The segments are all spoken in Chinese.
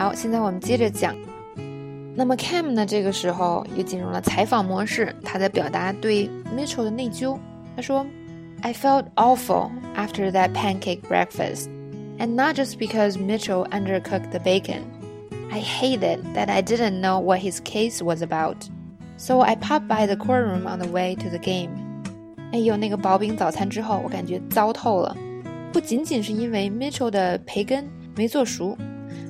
好，现在我们接着讲。那么 Cam 呢？这个时候又进入了采访模式，他在表达对 Mitchell 的内疚。他说：“I felt awful after that pancake breakfast, and not just because Mitchell undercooked the bacon. I hated that I didn't know what his case was about, so I popped by the courtroom on the way to the game.” 哎呦，那个薄饼早餐之后，我感觉糟透了。不仅仅是因为 Mitchell 的培根没做熟。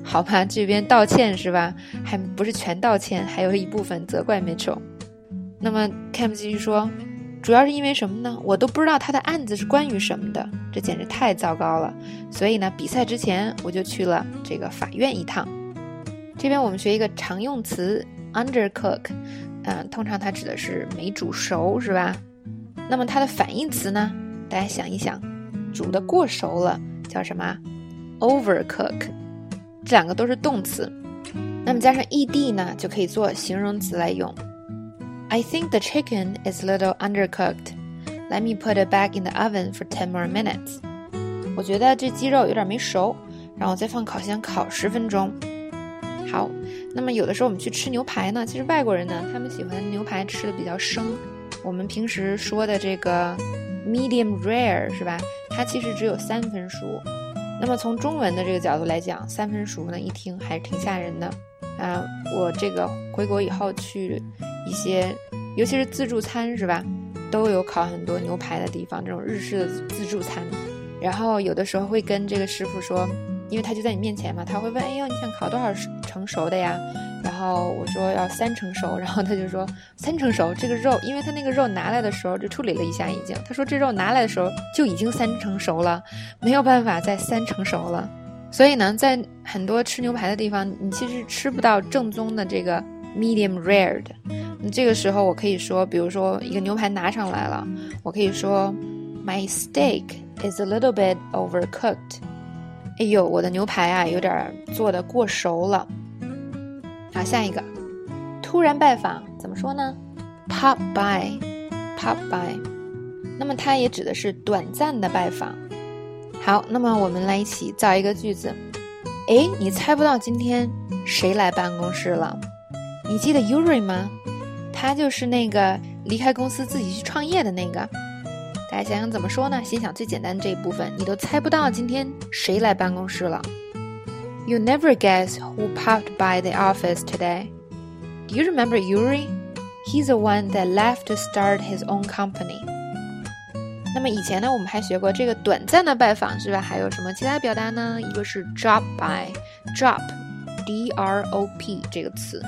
好吧，这边道歉是吧？还不是全道歉，还有一部分责怪 Mitchell。那么 Cam 继续说，主要是因为什么呢？我都不知道他的案子是关于什么的，这简直太糟糕了。所以呢，比赛之前我就去了这个法院一趟。这边我们学一个常用词 undercook，嗯，通常它指的是没煮熟，是吧？那么它的反义词呢？大家想一想，煮的过熟了叫什么？overcook。这两个都是动词，那么加上 ed 呢，就可以做形容词来用。I think the chicken is a little undercooked. Let me put it back in the oven for ten more minutes. 我觉得这鸡肉有点没熟，让我再放烤箱烤十分钟。好，那么有的时候我们去吃牛排呢，其实外国人呢，他们喜欢牛排吃的比较生。我们平时说的这个 medium rare 是吧？它其实只有三分熟。那么从中文的这个角度来讲，三分熟呢，一听还是挺吓人的啊！我这个回国以后去一些，尤其是自助餐是吧，都有烤很多牛排的地方，这种日式的自助餐，然后有的时候会跟这个师傅说。因为他就在你面前嘛，他会问：“哎呦，你想烤多少成熟的呀？”然后我说要三成熟，然后他就说三成熟。这个肉，因为他那个肉拿来的时候就处理了一下，已经。他说这肉拿来的时候就已经三成熟了，没有办法再三成熟了。所以呢，在很多吃牛排的地方，你其实吃不到正宗的这个 medium rare 的。这个时候我可以说，比如说一个牛排拿上来了，我可以说 My steak is a little bit overcooked。哎呦，我的牛排啊，有点做的过熟了。好，下一个，突然拜访怎么说呢？Pop by，pop by。那么它也指的是短暂的拜访。好，那么我们来一起造一个句子。哎，你猜不到今天谁来办公室了？你记得 Yuri 吗？他就是那个离开公司自己去创业的那个。大家想想怎么说呢？先想最简单的这一部分，你都猜不到今天谁来办公室了。You never guess who popped by the office today. Do you remember Yuri? He's the one that left to start his own company. 那么以前呢，我们还学过这个短暂的拜访，是吧？还有什么其他表达呢？一个是 drop by，drop，D-R-O-P 这个词。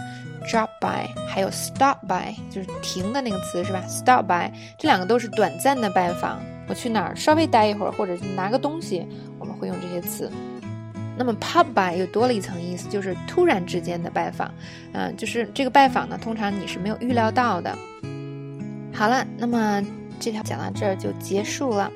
Drop by，还有 stop by，就是停的那个词是吧？Stop by，这两个都是短暂的拜访。我去哪儿稍微待一会儿，或者是拿个东西，我们会用这些词。那么 pop by 又多了一层意思，就是突然之间的拜访。嗯，就是这个拜访呢，通常你是没有预料到的。好了，那么这条讲到这儿就结束了。